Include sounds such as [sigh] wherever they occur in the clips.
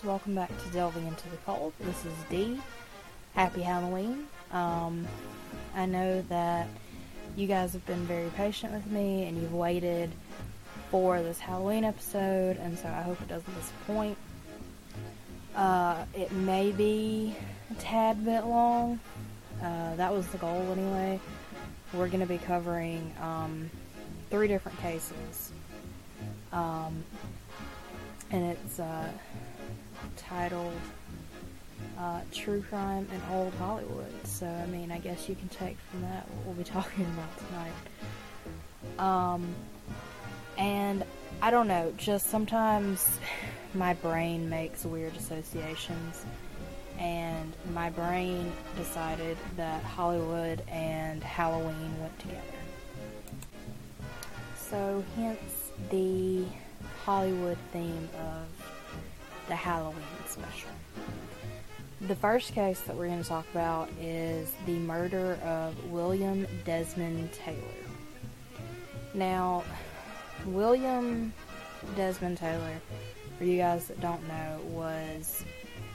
guys, welcome back to Delving into the Cold. This is Dee. Happy Halloween. Um, I know that you guys have been very patient with me and you've waited for this Halloween episode, and so I hope it doesn't disappoint. Uh, it may be a tad bit long. Uh, that was the goal anyway. We're going to be covering um, three different cases. Um, and it's uh, titled uh, True Crime in Old Hollywood. So, I mean, I guess you can take from that what we'll be [laughs] talking about tonight. Um, and I don't know, just sometimes [sighs] my brain makes weird associations. And my brain decided that Hollywood and Halloween went together. So, hence the Hollywood theme of the Halloween special. The first case that we're going to talk about is the murder of William Desmond Taylor. Now, William Desmond Taylor, for you guys that don't know, was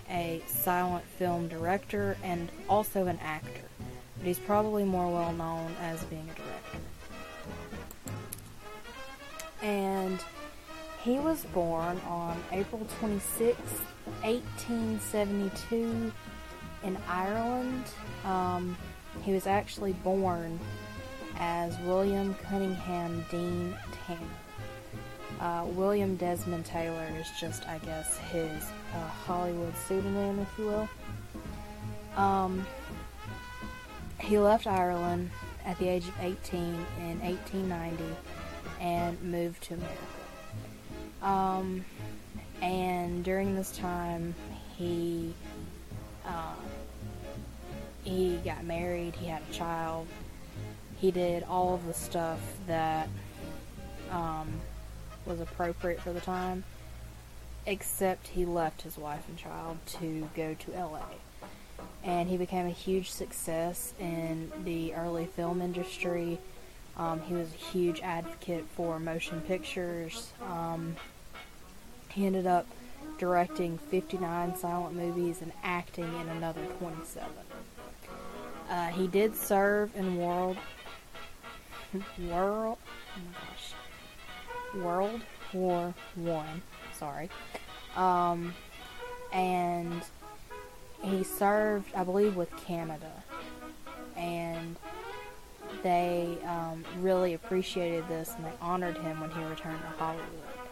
a silent film director and also an actor. But he's probably more well known as being a director. And he was born on April 26, 1872, in Ireland. Um, he was actually born as William Cunningham Dean Tanner. Uh, William Desmond Taylor is just, I guess, his uh, Hollywood pseudonym, if you will. Um, he left Ireland at the age of 18 in 1890 and moved to America. Um, and during this time, he uh, he got married. He had a child. He did all of the stuff that um, was appropriate for the time, except he left his wife and child to go to LA. And he became a huge success in the early film industry. Um, he was a huge advocate for motion pictures. Um, he ended up directing 59 silent movies and acting in another 27. Uh, he did serve in World World oh my gosh World War One. Sorry, um, and he served, I believe, with Canada, and they um, really appreciated this and they honored him when he returned to Hollywood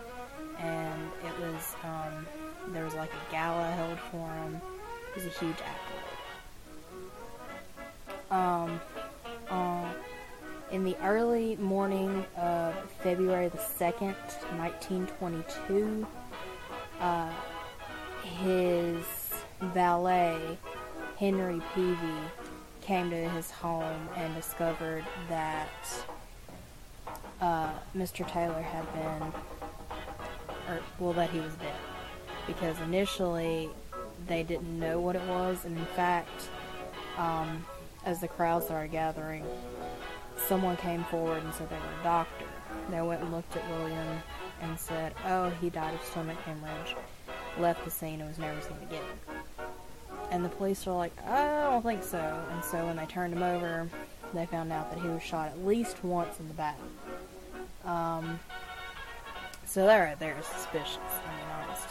and it was um, there was like a gala held for him. It was a huge accolade. Um, uh, in the early morning of February the second, nineteen twenty-two, uh, his valet Henry Peavy came to his home and discovered that uh, Mr. Taylor had been well that he was dead. Because initially they didn't know what it was and in fact um, as the crowd started gathering someone came forward and said they were a doctor. They went and looked at william and said oh he died of stomach hemorrhage. Left the scene and was never seen again. And the police were like i don't think so. And so when they turned him over they found out that he was shot at least once in the back. Um, so right there is suspicious. I mean, honest.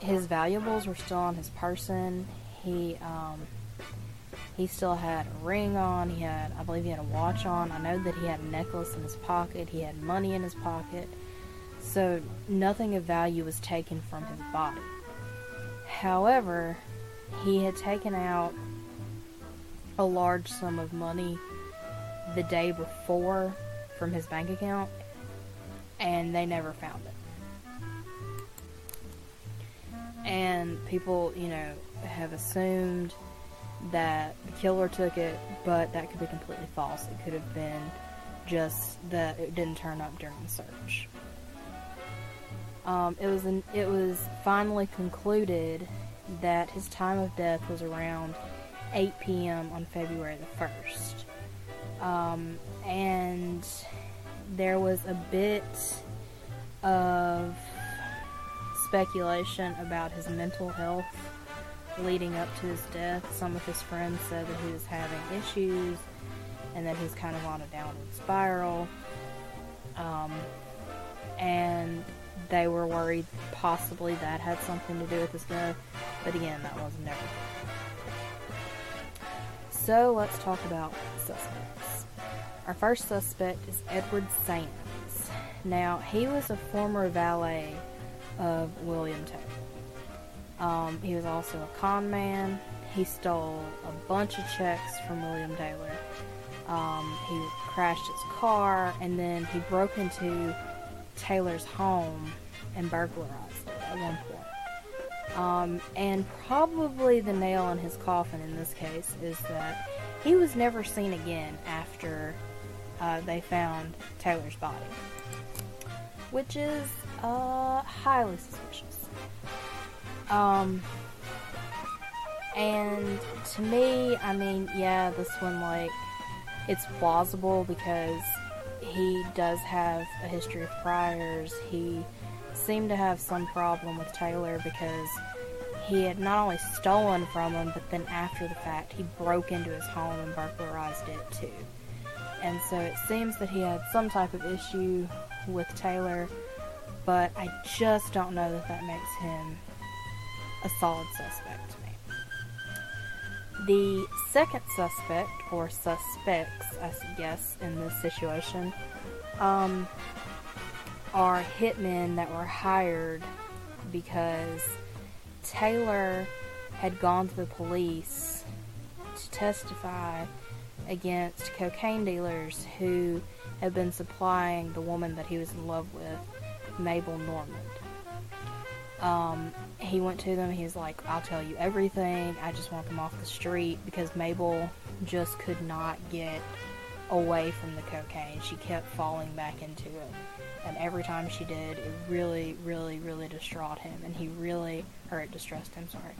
His valuables were still on his person. He um, he still had a ring on. He had, I believe, he had a watch on. I know that he had a necklace in his pocket. He had money in his pocket. So nothing of value was taken from his body. However, he had taken out a large sum of money the day before from his bank account, and they never found it. And people, you know, have assumed that the killer took it, but that could be completely false. It could have been just that it didn't turn up during the search. Um, it was an, it was finally concluded that his time of death was around 8 p.m. on February the 1st. Um, and there was a bit of speculation about his mental health leading up to his death. Some of his friends said that he was having issues and that he's kind of on a downward spiral. Um, and they were worried possibly that had something to do with his death, but again, that was never. So let's talk about suspects. Our first suspect is Edward Sands. Now, he was a former valet of William Taylor. Um, he was also a con man. He stole a bunch of checks from William Taylor. Um, he crashed his car, and then he broke into Taylor's home and burglarized it at one point. Um, and probably the nail in his coffin in this case is that he was never seen again after uh, they found Taylor's body, which is uh, highly suspicious. Um, and to me, I mean, yeah, this one, like, it's plausible because he does have a history of priors. He seemed to have some problem with Taylor because he had not only stolen from him, but then after the fact, he broke into his home and burglarized it too. And so it seems that he had some type of issue with Taylor, but I just don't know that that makes him a solid suspect to me. The second suspect, or suspects, I guess, in this situation, um, are hitmen that were hired because Taylor had gone to the police to testify against cocaine dealers who had been supplying the woman that he was in love with, Mabel Normand. Um, he went to them. He was like, I'll tell you everything. I just want them off the street because Mabel just could not get away from the cocaine. She kept falling back into it. And every time she did, it really, really, really distraught him. And he really, or it distressed him, sorry.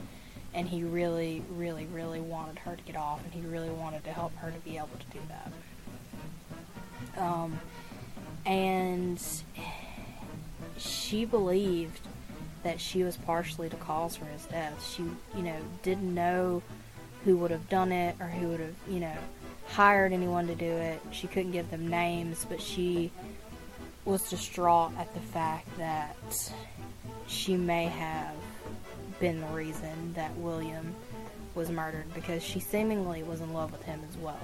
And he really, really, really wanted her to get off. And he really wanted to help her to be able to do that. Um, and she believed that she was partially the cause for his death. She, you know, didn't know who would have done it or who would have, you know, hired anyone to do it. She couldn't give them names, but she was distraught at the fact that she may have been the reason that William was murdered because she seemingly was in love with him as well.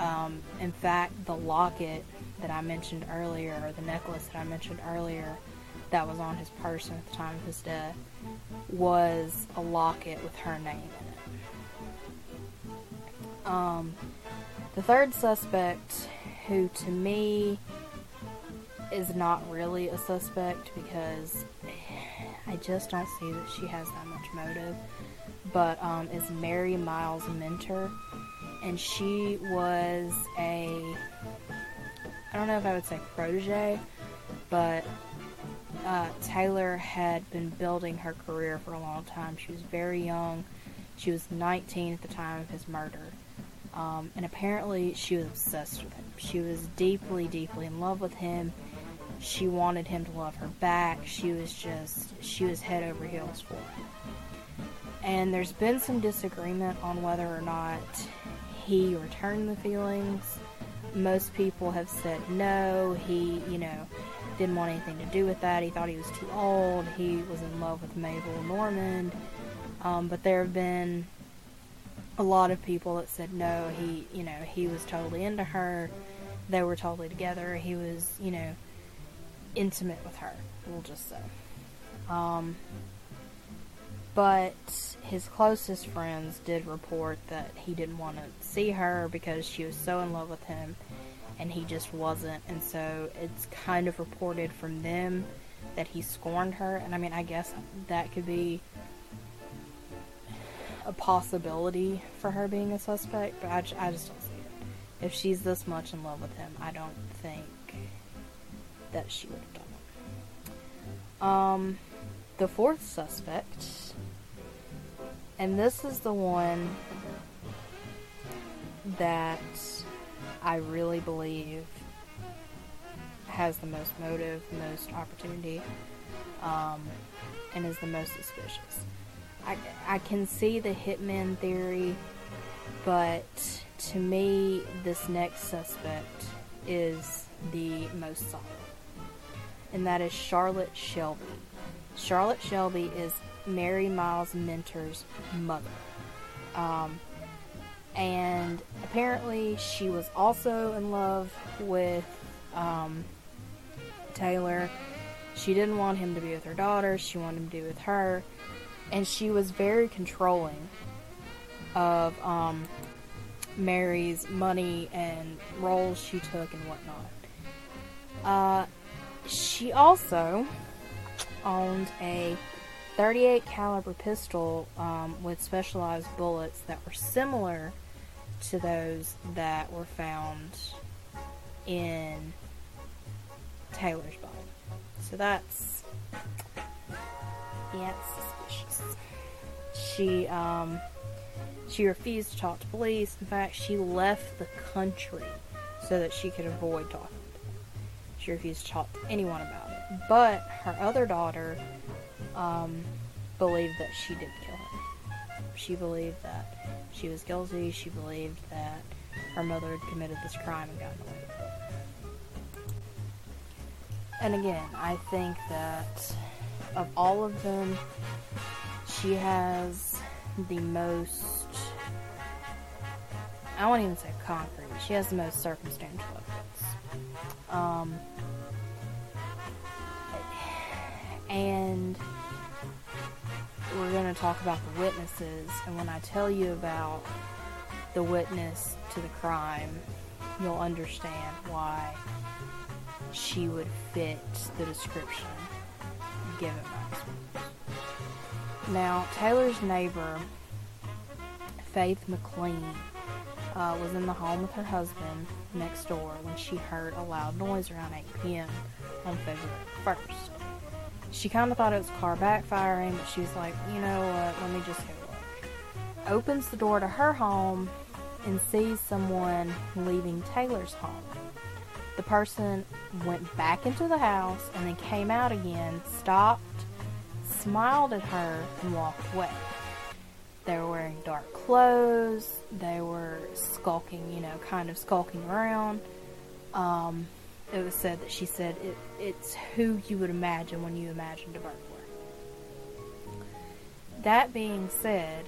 Um, in fact, the locket that I mentioned earlier, or the necklace that I mentioned earlier, that was on his person at the time of his death was a locket with her name in it. Um, the third suspect, who to me is not really a suspect because I just don't see that she has that much motive, but um, is Mary Miles Minter, and she was a I don't know if I would say protege, but uh, Taylor had been building her career for a long time. She was very young. She was 19 at the time of his murder. Um, and apparently, she was obsessed with him. She was deeply, deeply in love with him. She wanted him to love her back. She was just, she was head over heels for him. And there's been some disagreement on whether or not he returned the feelings. Most people have said no. He, you know, didn't want anything to do with that. He thought he was too old. He was in love with Mabel Normand. Um, but there have been a lot of people that said no. He, you know, he was totally into her. They were totally together. He was, you know, intimate with her. We'll just say. Um, but his closest friends did report that he didn't want to see her because she was so in love with him and he just wasn't. And so it's kind of reported from them that he scorned her. And I mean, I guess that could be a possibility for her being a suspect, but I, I just don't see it. If she's this much in love with him, I don't think that she would have done it. Um, the fourth suspect, and this is the one that I really believe has the most motive, most opportunity. um, and is the most suspicious. I, I can see the hitman theory, but to me, this next suspect is the most solid, and that is Charlotte Shelby. Charlotte Shelby is Mary Miles Minter's mother. Um, and apparently, she was also in love with um, Taylor. She didn't want him to be with her daughter, she wanted him to be with her. And she was very controlling of um, Mary's money and roles she took and whatnot. Uh, she also owned a 38 caliber pistol um, with specialized bullets that were similar to those that were found in Taylor's body. So that's yeah, it's suspicious. She um she refused to talk to police. In fact, she left the country so that she could avoid talking. She refused to talk to anyone about it. But her other daughter um, believed that she did kill him. She believed that she was guilty. She believed that her mother had committed this crime and gotten away with it. And again, I think that of all of them, she has the most. I won't even say concrete. She has the most circumstantial evidence. Um, and we're going to talk about the witnesses. And when I tell you about the witness to the crime, you'll understand why she would fit the description given by. Now, Taylor's neighbor, Faith McLean, uh, was in the home with her husband next door when she heard a loud noise around 8 p.m. on February 1st she kind of thought it was car backfiring, but she's like, you know what, let me just go look. Opens the door to her home and sees someone leaving Taylor's home. The person went back into the house and then came out again, stopped, smiled at her, and walked away. They were wearing dark clothes. They were skulking, you know, kind of skulking around. Um, it was said that she said it, it's who you would imagine when you imagined a burglar. That being said,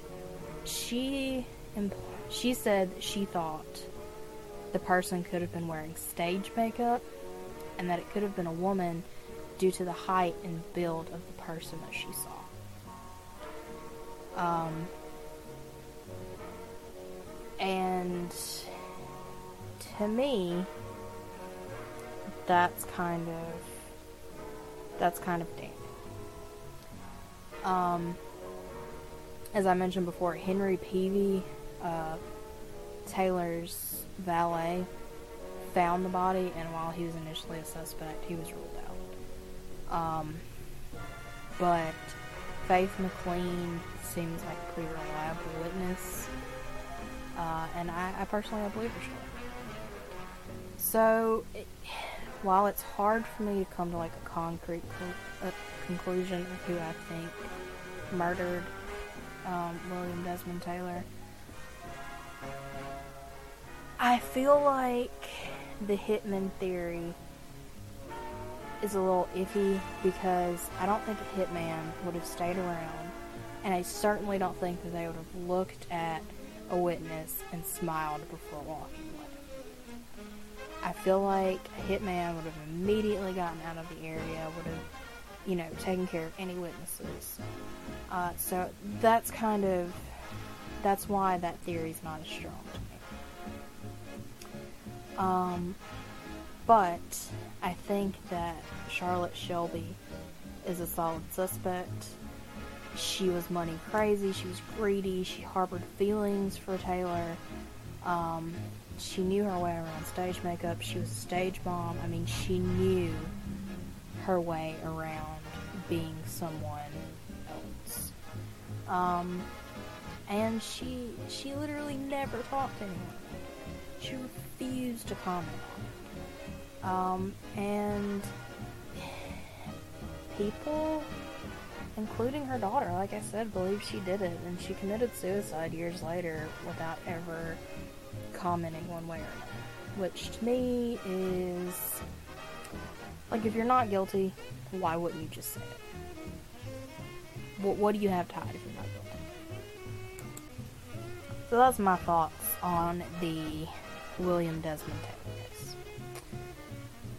she impl- she said she thought the person could have been wearing stage makeup and that it could have been a woman due to the height and build of the person that she saw. Um, and to me, that's kind of that's kind of damning. Um, as I mentioned before, Henry Peavy, uh, Taylor's valet, found the body, and while he was initially a suspect, he was ruled out. Um, but Faith McLean seems like a pretty reliable witness, uh, and I, I, personally I believe. So. It, while it's hard for me to come to like a concrete co- a conclusion of who I think murdered um, William Desmond Taylor, I feel like the hitman theory is a little iffy because I don't think a hitman would have stayed around, and I certainly don't think that they would have looked at a witness and smiled before walking away. I feel like a hitman would have immediately gotten out of the area, would have, you know, taken care of any witnesses. Uh, so that's kind of that's why that theory is not as strong to me. Um, but I think that Charlotte Shelby is a solid suspect. She was money crazy. She was greedy. She harbored feelings for Taylor. Um, she knew her way around stage makeup. She was a stage mom. I mean, she knew her way around being someone else. Um, and she she literally never talked to anyone. She refused to comment on it. Um, and [sighs] people, including her daughter, like I said, believe she did it, and she committed suicide years later without ever commenting one way or another. Which to me is like if you're not guilty, why wouldn't you just say it? What, what do you have to hide if you're not guilty? So that's my thoughts on the William Desmond Taylor case.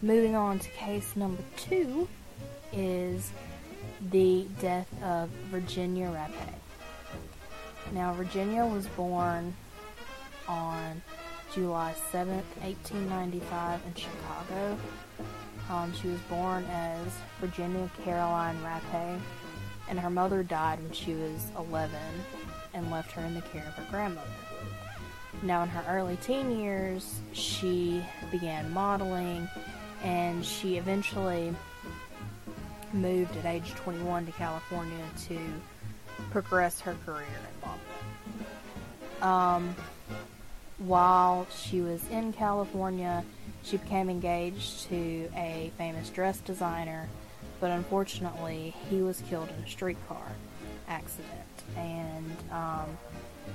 Moving on to case number two is the death of Virginia Rappé. Now, Virginia was born on July 7th, 1895, in Chicago. Um, she was born as Virginia Caroline Rappé, and her mother died when she was 11 and left her in the care of her grandmother. Now, in her early teen years, she began modeling and she eventually moved at age 21 to California to progress her career in modeling. Um, while she was in California, she became engaged to a famous dress designer, but unfortunately, he was killed in a streetcar accident. And um,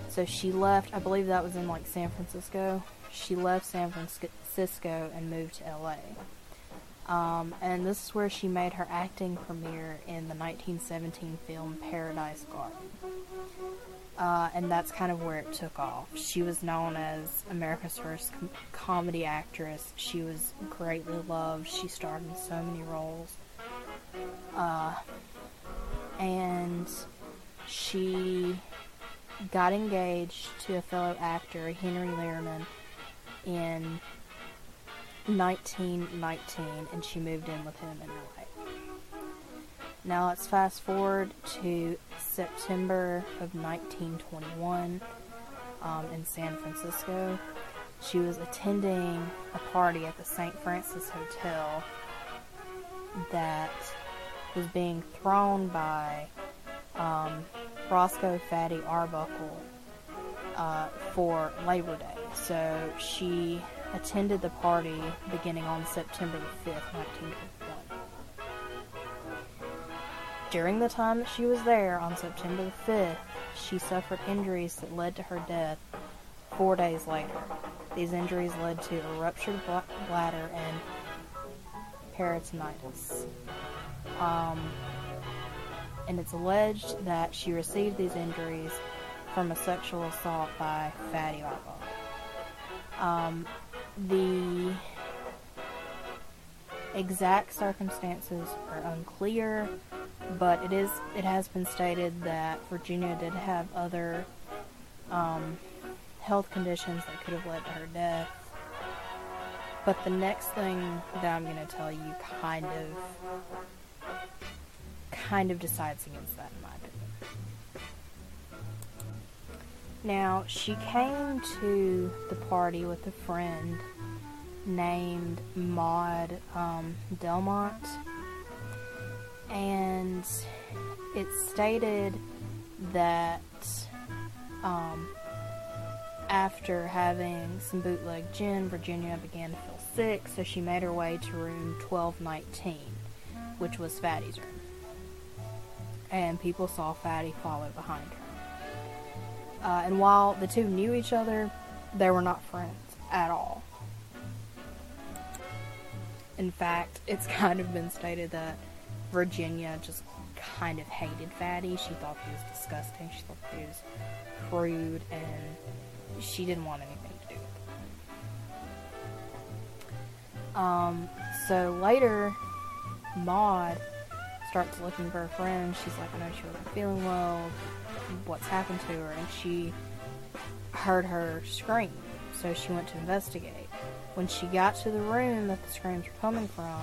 so she left, I believe that was in like San Francisco. She left San Francisco and moved to LA. Um, and this is where she made her acting premiere in the 1917 film Paradise Garden. Uh, and that's kind of where it took off. She was known as America's first com- comedy actress. She was greatly loved. She starred in so many roles. Uh, and she got engaged to a fellow actor, Henry Lehrman, in 1919, and she moved in with him in LA. Now let's fast forward to September of 1921 um, in San Francisco. She was attending a party at the St. Francis Hotel that was being thrown by um, Roscoe Fatty Arbuckle uh, for Labor Day. So she attended the party beginning on September the 5th, 1921. During the time that she was there on September the 5th, she suffered injuries that led to her death four days later. These injuries led to a ruptured bladder and peritonitis. Um, and it's alleged that she received these injuries from a sexual assault by Fatty Arbuckle. Um, the exact circumstances are unclear, but it is it has been stated that Virginia did have other um, health conditions that could have led to her death. But the next thing that I'm going to tell you kind of kind of decides against that in my Now, she came to the party with a friend named Maud um, Delmont, and it stated that um, after having some bootleg gin, Virginia began to feel sick, so she made her way to room 1219, which was Fatty's room. And people saw Fatty follow behind her. Uh, and while the two knew each other, they were not friends at all. In fact, it's [laughs] kind of been stated that Virginia just kind of hated Fatty. She thought he was disgusting. She thought he was crude, and she didn't want anything to do with it. Um, so later, Maud starts looking for a friend. She's like, I know she wasn't feeling well. What's happened to her? And she heard her scream, so she went to investigate. When she got to the room that the screams were coming from,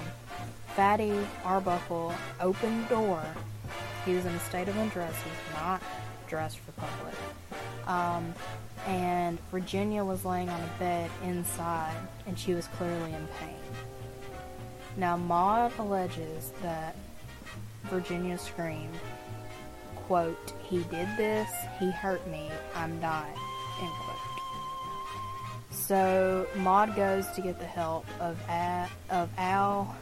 Fatty Arbuckle opened the door. He was in a state of undress. He was not dressed for public. Um, and Virginia was laying on a bed inside, and she was clearly in pain. Now, Maud alleges that Virginia screamed, quote, he did this, he hurt me, I'm dying, end quote. So Maud goes to get the help of A- of Al.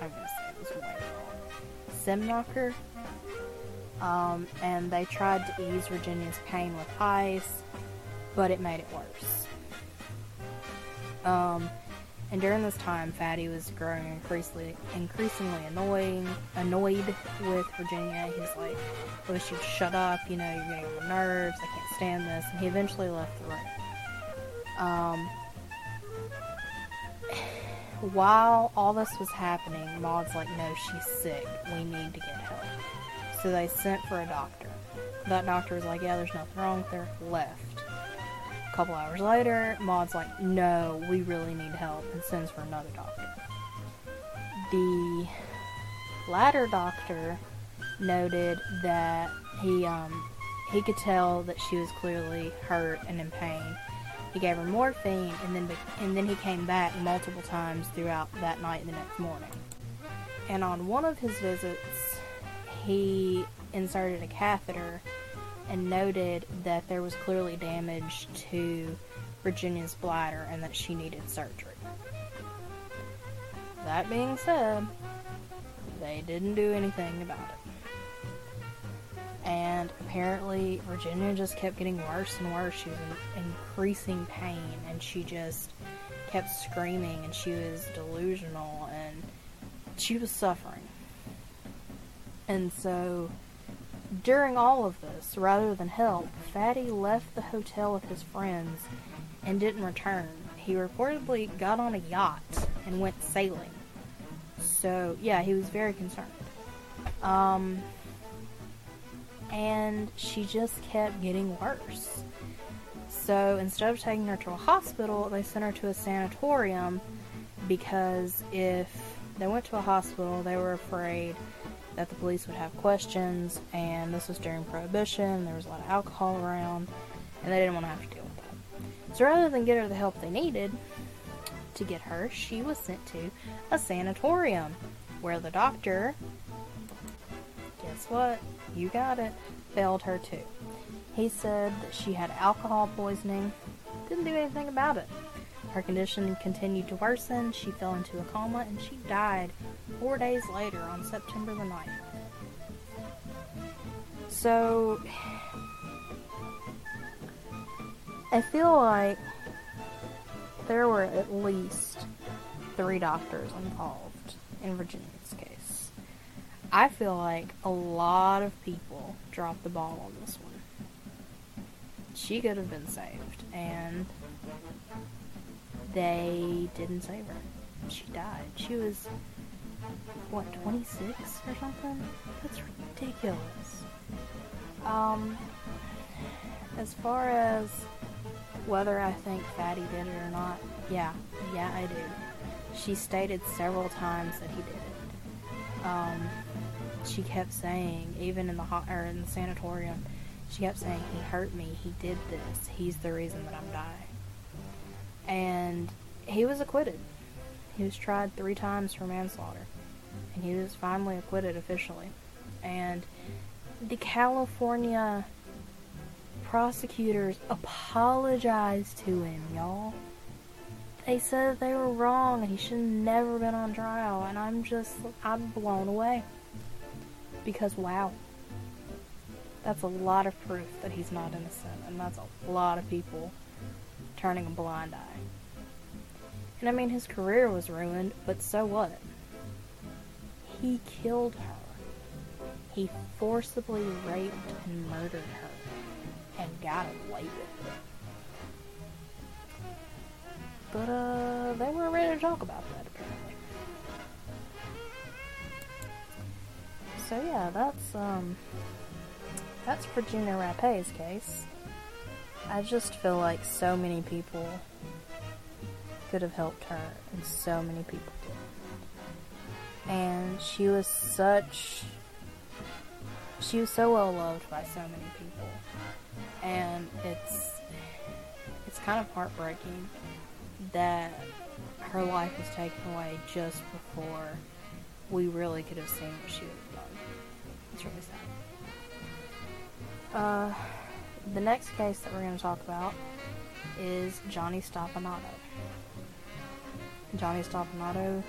I'm gonna say this way Semnacher. Um, and they tried to ease Virginia's pain with ice, but it made it worse. Um, and during this time, Fatty was growing increasingly, increasingly annoying, annoyed with Virginia. He's like, "I wish you'd shut up. You know, you're getting on my nerves. I can't stand this." And he eventually left the room. Um, while all this was happening, Maud's like, "No, she's sick. We need to get help." So they sent for a doctor. That doctor was like, "Yeah, there's nothing wrong with her." Left couple hours later, Maud's like, no, we really need help, and sends for another doctor. The latter doctor noted that he um, he could tell that she was clearly hurt and in pain. He gave her morphine, and then and then he came back multiple times throughout that night and the next morning. And on one of his visits, he inserted a catheter and noted that there was clearly damage to Virginia's bladder and that she needed surgery. That being said, they didn't do anything about it. And apparently, Virginia just kept getting worse and worse. She was in increasing pain and she just kept screaming and she was delusional and she was suffering. And so during all of this, rather than help, Fatty left the hotel with his friends and didn't return. He reportedly got on a yacht and went sailing. So, yeah, he was very concerned. Um, and she just kept getting worse. So instead of taking her to a hospital, they sent her to a sanatorium because if they went to a hospital, they were afraid that the police would have questions, and this was during Prohibition, there was a lot of alcohol around, and they didn't want to have to deal with that. So rather than get her the help they needed to get her, she was sent to a sanatorium where the doctor, guess what? You got it, failed her too. He said that she had alcohol poisoning, didn't do anything about it. Her condition continued to worsen, she fell into a coma, and she died four days later on September the 9th. So, I feel like there were at least three doctors involved in Virginia's case. I feel like a lot of people dropped the ball on this one. She could have been saved, and they didn't save her. She died. She was, what, 26 or something? That's ridiculous. Um, as far as whether I think Fatty did it or not, yeah, yeah, I do. She stated several times that he did it. Um, she kept saying, even in the hot or in the sanatorium, she kept saying, "He hurt me. He did this. He's the reason that I'm dying." and he was acquitted. He was tried three times for manslaughter, and he was finally acquitted officially. And the California prosecutors apologized to him, y'all. They said they were wrong and he should have never been on trial, and I'm just, I'm blown away. Because, wow. That's a lot of proof that he's not innocent, and that's a lot of people turning a blind eye. And I mean, his career was ruined, but so what? He killed her. He forcibly raped and murdered her and got away with it. But, uh, they weren't ready to talk about that, apparently. So, yeah, that's, um, that's Virginia Rappé's case. I just feel like so many people could have helped her, and so many people. And she was such. She was so well loved by so many people. And it's. It's kind of heartbreaking that her life was taken away just before we really could have seen what she would have done. It's really sad. Uh the next case that we're going to talk about is Johnny Stompanato. Johnny Stompanato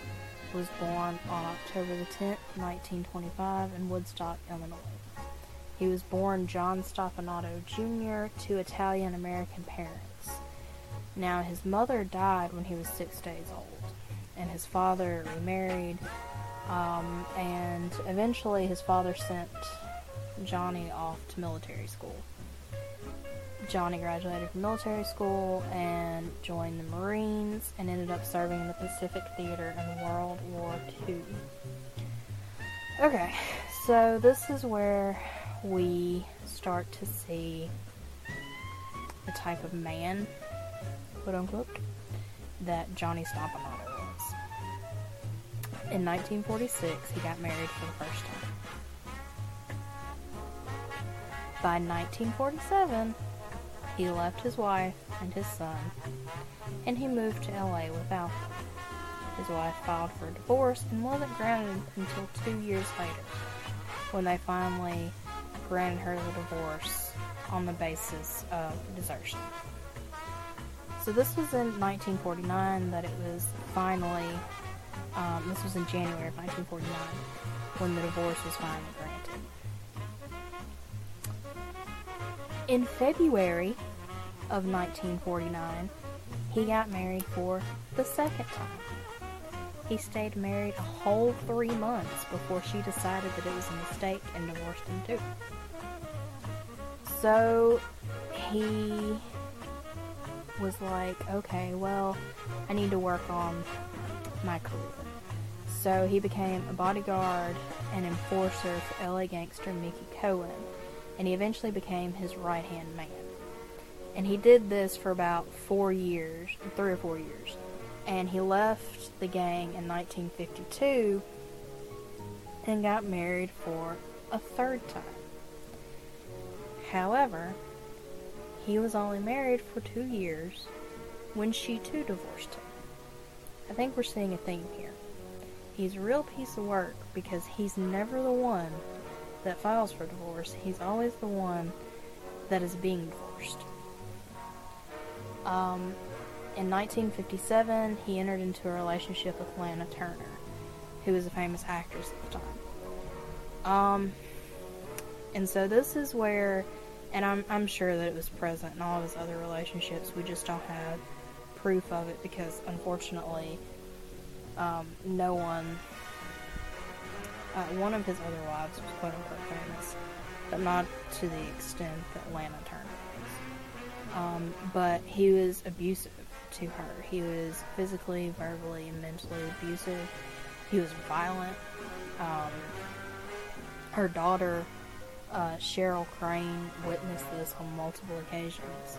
was born on October the 10th, 1925, in Woodstock, Illinois. He was born John Stompanato Jr. to Italian American parents. Now, his mother died when he was six days old, and his father remarried, um, and eventually his father sent Johnny off to military school. Johnny graduated from military school and joined the Marines and ended up serving in the Pacific Theater in World War II. Okay, so this is where we start to see the type of man, quote unquote, that Johnny Stompanato was. In 1946, he got married for the first time. By 1947, he left his wife and his son, and he moved to LA without them. His wife filed for divorce and wasn't granted until two years later, when they finally granted her the divorce on the basis of desertion. So this was in 1949 that it was finally, um, this was in January of 1949, when the divorce was finally granted. In February of 1949, he got married for the second time. He stayed married a whole three months before she decided that it was a mistake and divorced him too. So he was like, okay, well, I need to work on my career. So he became a bodyguard and enforcer for LA gangster Mickey Cohen, and he eventually became his right hand man. And he did this for about four years, three or four years. And he left the gang in 1952 and got married for a third time. However, he was only married for two years when she too divorced him. I think we're seeing a theme here. He's a real piece of work because he's never the one that files for divorce, he's always the one that is being divorced. Um, in 1957, he entered into a relationship with Lana Turner, who was a famous actress at the time. Um, and so this is where, and I'm, I'm sure that it was present in all of his other relationships, we just don't have proof of it because unfortunately, um, no one, uh, one of his other wives was quote unquote famous, but not to the extent that Lana Turner. Um, but he was abusive to her. He was physically, verbally, and mentally abusive. He was violent. Um, her daughter, uh, Cheryl Crane, witnessed this on multiple occasions,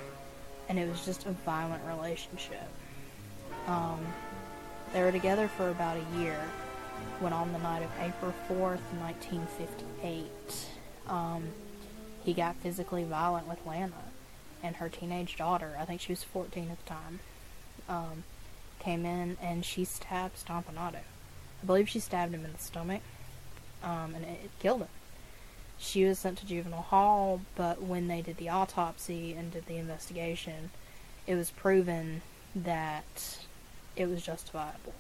and it was just a violent relationship. Um, they were together for about a year when, on the night of April 4th, 1958, um, he got physically violent with Lana and her teenage daughter. I think she was 14 at the time um, came in and she stabbed Stompanato. I believe she stabbed him in the stomach, um, and it, it killed him. She was sent to juvenile hall, but when they did the autopsy and did the investigation, it was proven that it was justifiable.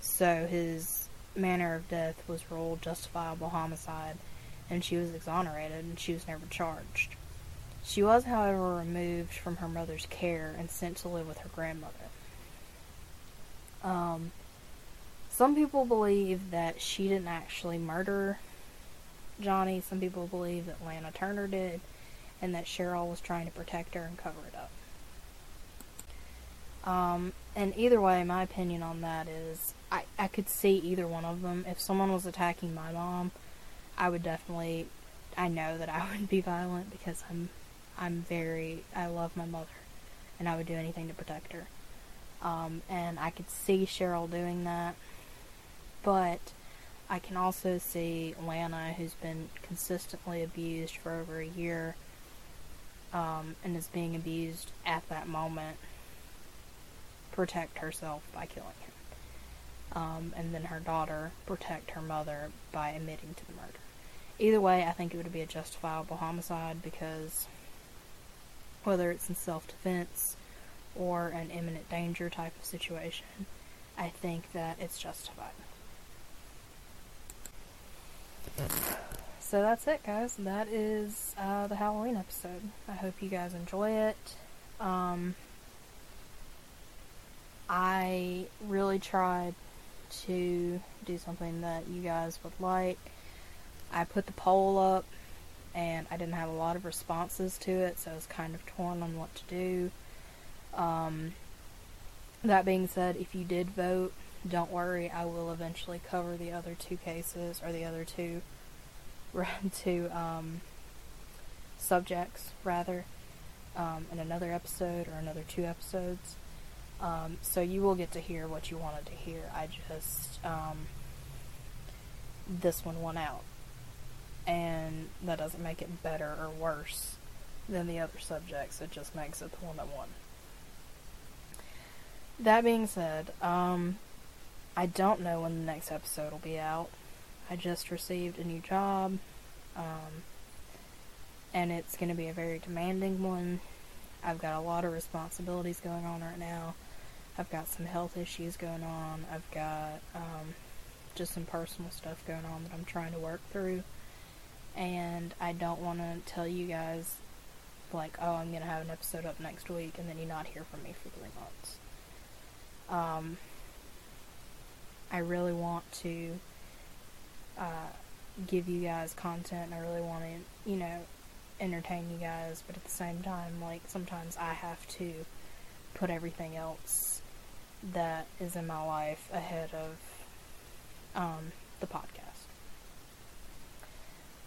So his manner of death was ruled justifiable homicide, and she was exonerated, and she was never charged. She was, however, removed from her mother's care and sent to live with her grandmother. Um, some people believe that she didn't actually murder Johnny. Some people believe that Lana Turner did, and that Cheryl was trying to protect her and cover it up. Um, and either way, my opinion on that is I, I could see either one of them. If someone was attacking my mom, I would definitely, I know that I [laughs] would be violent because I'm, I'm very, I love my mother, and I would do anything to protect her. Um, and I could see Cheryl doing that. But I can also see Lana, who's been consistently abused for over a year um, and is being abused at that moment, protect herself by killing him. Um, and then her daughter protect her mother by admitting to the murder. Either way, I think it would be a justifiable homicide because whether it's in self defense or an imminent danger type of situation, I think that it's justified. so that's it, guys. That is uh, the Halloween episode. I hope you guys enjoy it. Um, I really tried to do something that you guys would like. I put the poll up and I didn't have a lot of responses to it, so I was kind of torn on what to do. Um, that being said, if you did vote, don't worry, I will eventually cover the other two cases, or the other two, [laughs] two um, subjects, rather, um, in another episode or another two episodes. Um, so you will get to hear what you wanted to hear. I just, um, this one won out. And that doesn't make it better or worse than the other subjects, it just makes it the one that won. That being said, um, I don't know when the next episode will be out. I just received a new job, um, and it's going to be a very demanding one. I've got a lot of responsibilities going on right now. I've got some health issues going on. I've got um, just some personal stuff going on that I'm trying to work through. And I don't want to tell you guys, like, oh, I'm going to have an episode up next week, and then you not hear from me for three months. Um, I really want to uh, give you guys content. I really want to, you know, entertain you guys, but at the same time, like, sometimes I have to put everything else that is in my life ahead of um, the podcast.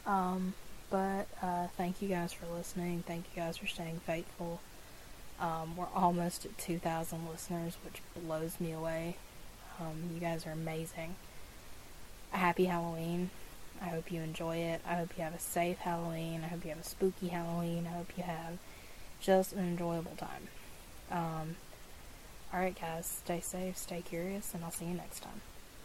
Um, but uh, thank you guys for listening. Thank you guys for staying faithful. Um, we're almost at 2,000 listeners, which blows me away. Um, you guys are amazing. Happy Halloween. I hope you enjoy it. I hope you have a safe Halloween. I hope you have a spooky Halloween. I hope you have just an enjoyable time. Um, Alright, guys, stay safe, stay curious, and I'll see you next time.